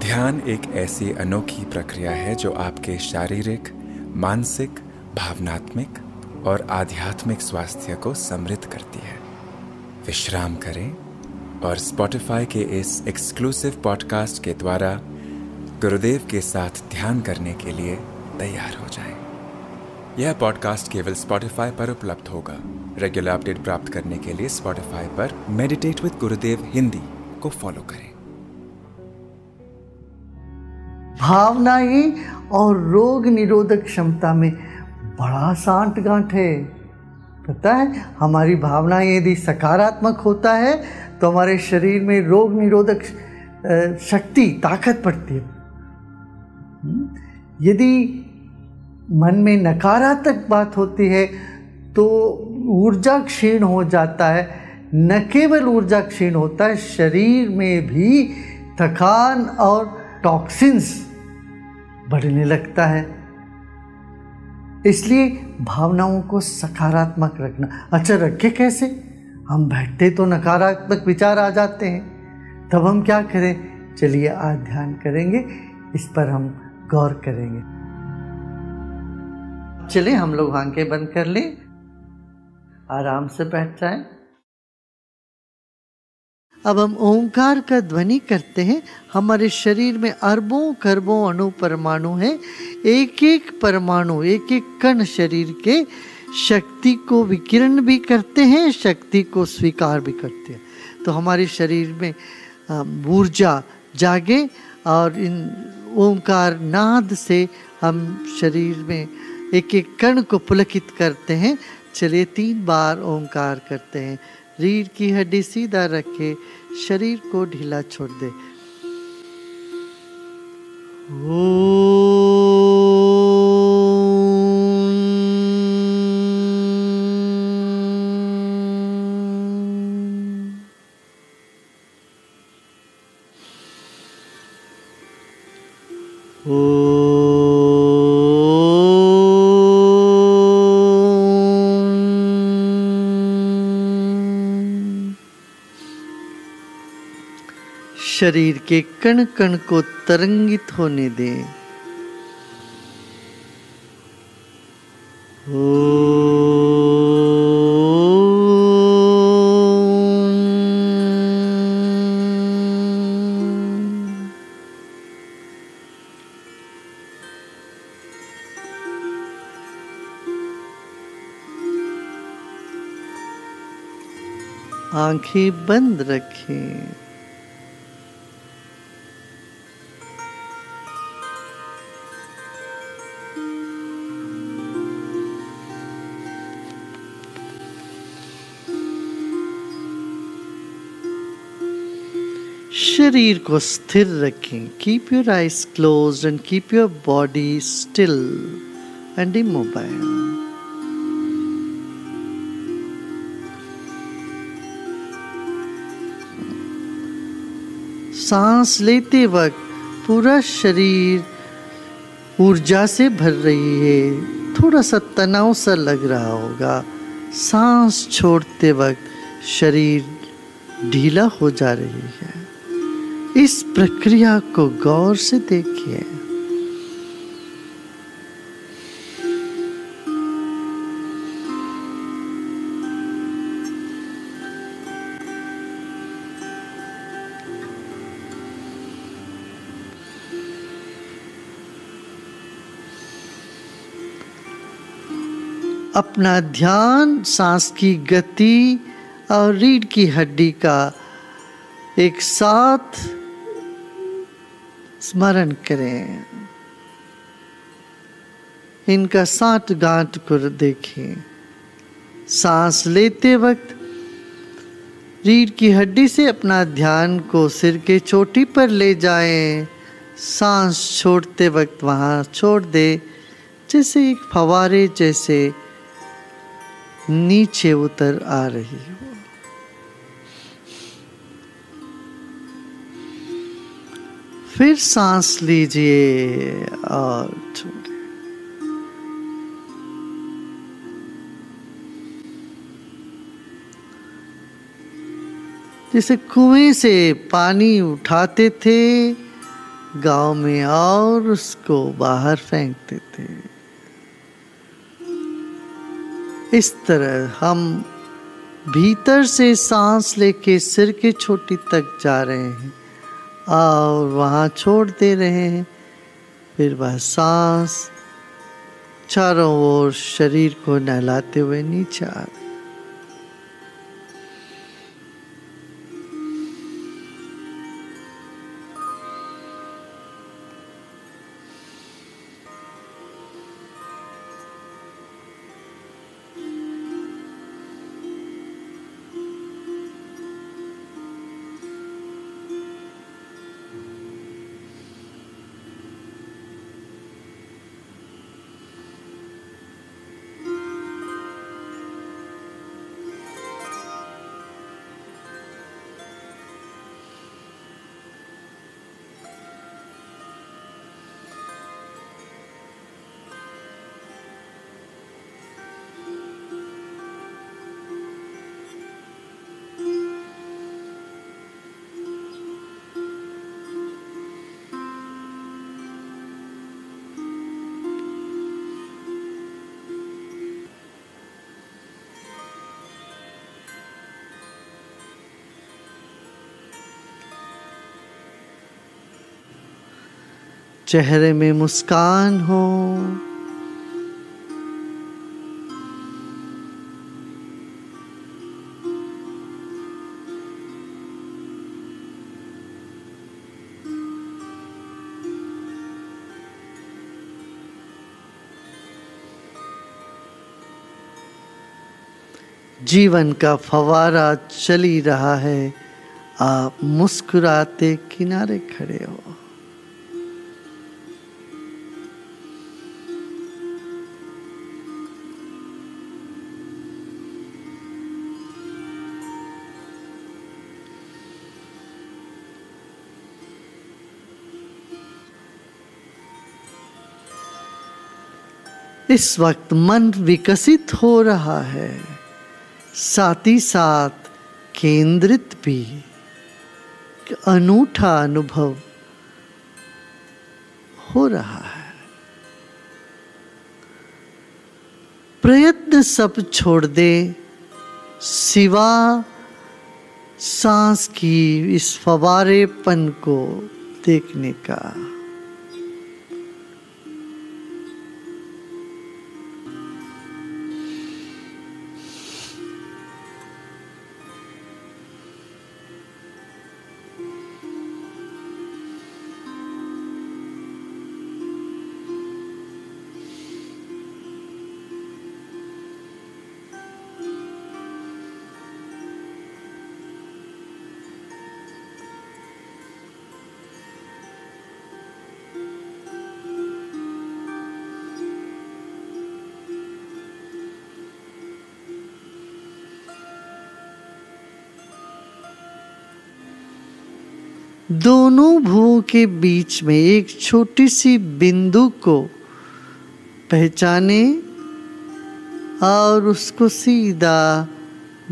ध्यान एक ऐसी अनोखी प्रक्रिया है जो आपके शारीरिक, मानसिक, भावनात्मक और आध्यात्मिक स्वास्थ्य को समृद्ध करती है। विश्राम करें और स्पॉटिफाई के इस एक्सक्लूसिव पॉडकास्ट के द्वारा गुरुदेव के साथ ध्यान करने के लिए तैयार हो जाएँ। यह पॉडकास्ट केवल स्पॉटिफाई पर उपलब्ध होगा। रेगुलर अपडेट प्राप्त करने के लिए स्पॉटिफाई पर मेडिटेट विद गुरुदेव हिंदी को फॉलो करें। भावनाएँ और रोग निरोधक क्षमता में बड़ा सांठ गांठ है पता है, हमारी भावनाएँ यदि सकारात्मक होता है तो हमारे शरीर में रोग निरोधक शक्ति, ताकत पड़ती है हम्म? यदि मन में नकारात्मक बात होती है तो ऊर्जा क्षीण हो जाता है न केवल ऊर्जा क्षीण होता है, शरीर में भी थकान और टॉक्सिन्स बढ़ने लगता है। इसलिए भावनाओं को सकारात्मक रखना। अच्छा रखे कैसे? हम बैठते तो नकारात्मक विचार आ जाते हैं। तब हम क्या करें? चलिए आज ध्यान करेंगे, इस पर हम गौर करेंगे। चलिए, हम लोग आँखें बंद कर लें। आराम से बैठ जाएँ। अब हम ओंकार का ध्वनि करते हैं। हमारे शरीर में अरबों खरबों अणु परमाणु हैं। एक एक परमाणु एक एक कण शरीर के शक्ति को विकिरण भी करते हैं, शक्ति को स्वीकार भी करते हैं। तो हमारे शरीर में ऊर्जा जागे और इन ओंकार नाद से हम शरीर में एक एक कण को पुलकित करते हैं। चलिए तीन बार ओंकार करते हैं। रीढ़ की हड्डी सीधा रखे शरीर को ढीला छोड़ दे। शरीर के कण कण को तरंगित होने दें। आँखें बंद रखें। शरीर को स्थिर रखें। Keep your eyes close and keep your body still and immobile सांस लेते वक्त पूरा शरीर ऊर्जा से भर रही है। थोड़ा सा तनाव सा लग रहा होगा। सांस छोड़ते वक्त शरीर ढीला हो जा रही है। इस प्रक्रिया को गौर से देखिए। अपना ध्यान, सांस की गति और रीढ़ की हड्डी का एक साथ स्मरण करें। इनका साठ गांठ को देखें। सांस लेते वक्त रीढ़ की हड्डी से अपना ध्यान को सिर के चोटी पर ले जाएँ। सांस छोड़ते वक्त वहाँ छोड़ दे, जैसे एक फवारे जैसे नीचे उतर आ रही हो। फिर सांस लीजिए और जैसे कुएँ से पानी उठाते थे, गाँव में और उसको बाहर फेंकते थे। इस तरह हम भीतर से सांस लेके सिर के छोटी तक जा रहे हैं। और वहाँ छोड़ दे रहे हैं। फिर वह सांस चारों ओर शरीर को नहलाते हुए नीचे आ रहे चेहरे में मुस्कान हो। जीवन का फवारा चली रहा है। आप मुस्कुराते किनारे खड़े हो। इस वक्त मन विकसित हो रहा है। साथ ही साथ केंद्रित भी। अनूठा अनुभव हो रहा है। प्रयत्न सब छोड़ दे। सिवा सांस की इस फवारेपन को देखने का। दोनों भूओं के बीच में एक छोटी सी बिंदु को पहचाने और उसको सीधा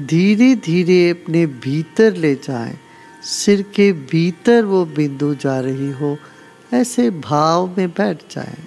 धीरे धीरे अपने भीतर ले जाए। सिर के भीतर वो बिंदु जा रही हो, ऐसे भाव में बैठ जाए।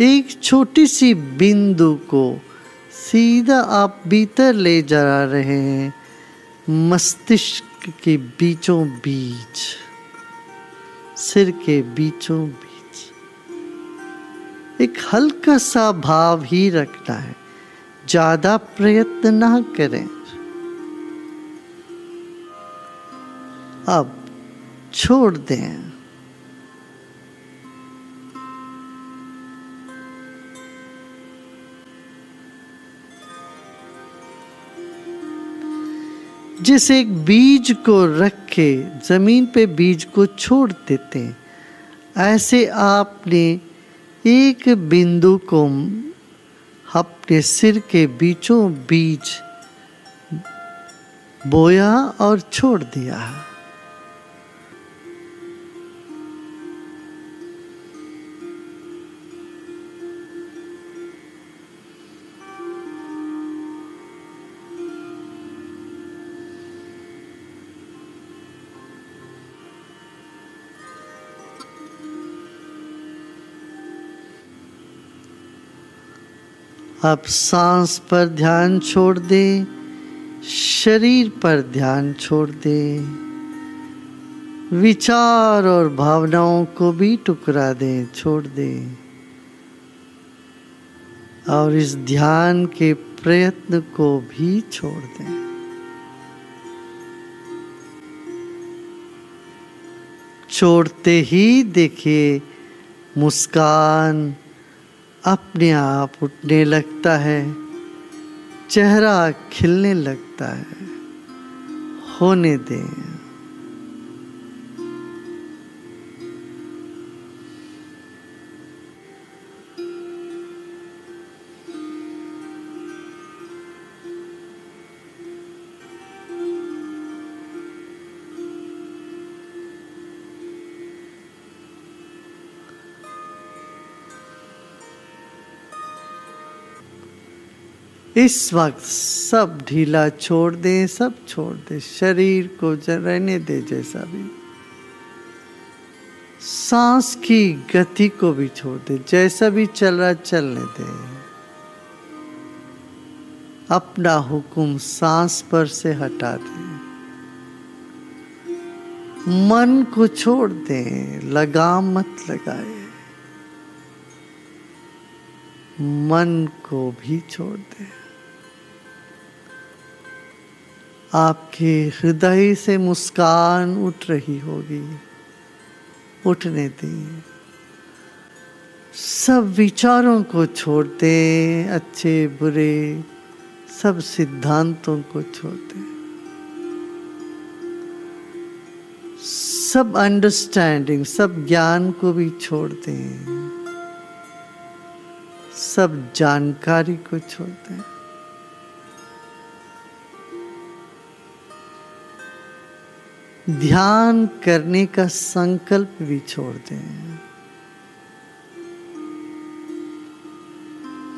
एक छोटी सी बिंदु को सीधा आप भीतर ले जा रहे हैं, मस्तिष्क के बीचों बीच, सिर के बीचों बीच। एक हल्का सा भाव ही रखना है, ज़्यादा प्रयत्न ना करें। अब छोड़ दें। जिस एक बीज को रख के ज़मीन पे बीज को छोड़ देते हैं। ऐसे आपने एक बिंदु को अपने सिर के बीचों बीज बोया और छोड़ दिया अब सांस पर ध्यान छोड़ दे, शरीर पर ध्यान छोड़ दे। विचार और भावनाओं को भी टुकरा दे, छोड़ दे। और इस ध्यान के प्रयत्न को भी छोड़ दे। छोड़ते ही देखिए मुस्कान अपने आप उठने लगता है चेहरा खिलने लगता है होने दें। इस वक्त सब ढीला छोड़ दे, सब छोड़ दे। शरीर को रहने दे जैसा भी। सांस की गति को भी छोड़ दे, जैसा भी चल रहा चलने दे। अपना हुक्म सांस पर से हटा दे। मन को छोड़ दे, लगाम मत लगाए। मन को भी छोड़ दे। आपके हृदय से मुस्कान उठ रही होगी। उठने दें। सब विचारों को छोड़ते अच्छे, बुरे, सब सिद्धांतों को छोड़ते सब अंडरस्टैंडिंग सब ज्ञान को भी छोड़ दें। सब जानकारी को छोड़ दें। ध्यान करने का संकल्प भी छोड़ दें।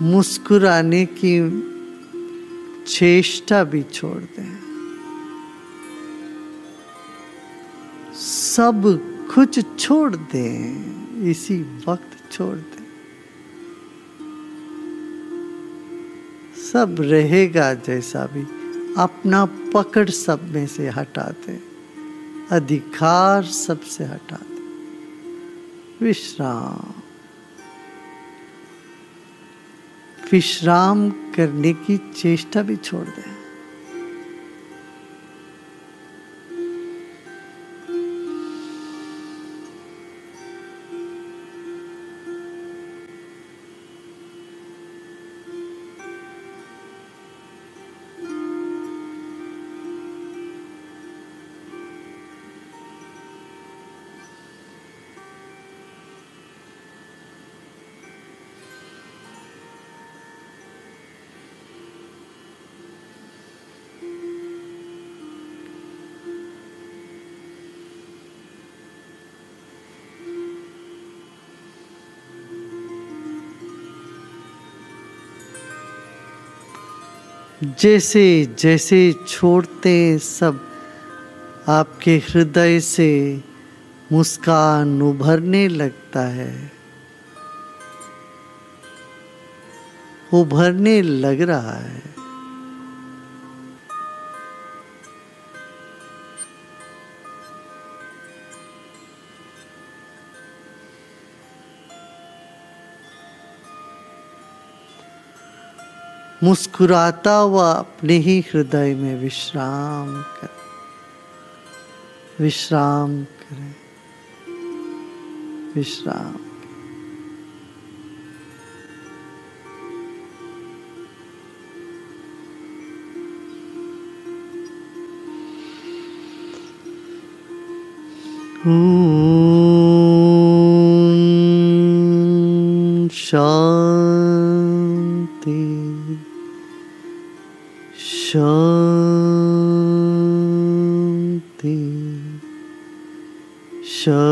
मुस्कुराने की चेष्टा भी छोड़ दें। सब कुछ छोड़ दें, इसी वक्त छोड़ दें। सब रहेगा जैसा भी, अपना पकड़ सब में से हटा दें। अधिकार सबसे हटा दे। विश्राम। विश्राम करने की चेष्टा भी छोड़ दें। जैसे जैसे छोड़ते सब, आपके हृदय से मुस्कान उभरने लगता है। उभरने लग रहा है। मुस्कुराता हुआ अपने ही हृदय में विश्राम कर विश्राम करें विश्राम Ooh. शांति शान्ति शा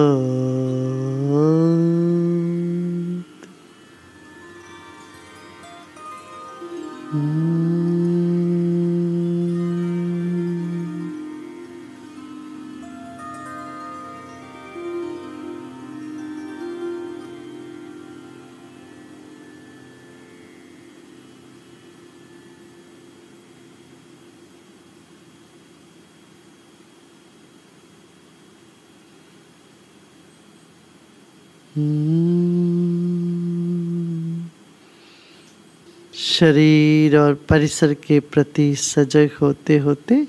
शरीर और परिसर के प्रति सजग होते होते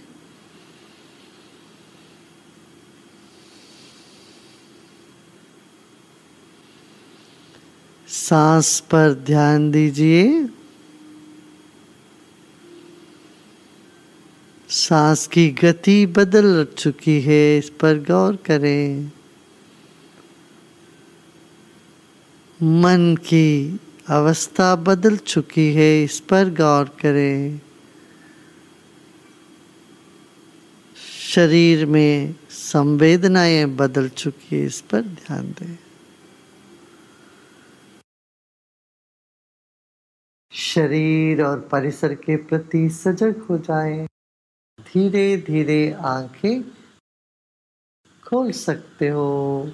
सांस पर ध्यान दीजिए। सांस की गति बदल चुकी है, इस पर गौर करें। मन की अवस्था बदल चुकी है, इस पर गौर करें। शरीर में संवेदनाएँ बदल चुकी है, इस पर ध्यान दें। शरीर और परिसर के प्रति सजग हो जाएँ। धीरे धीरे आँखें खोल सकते हो।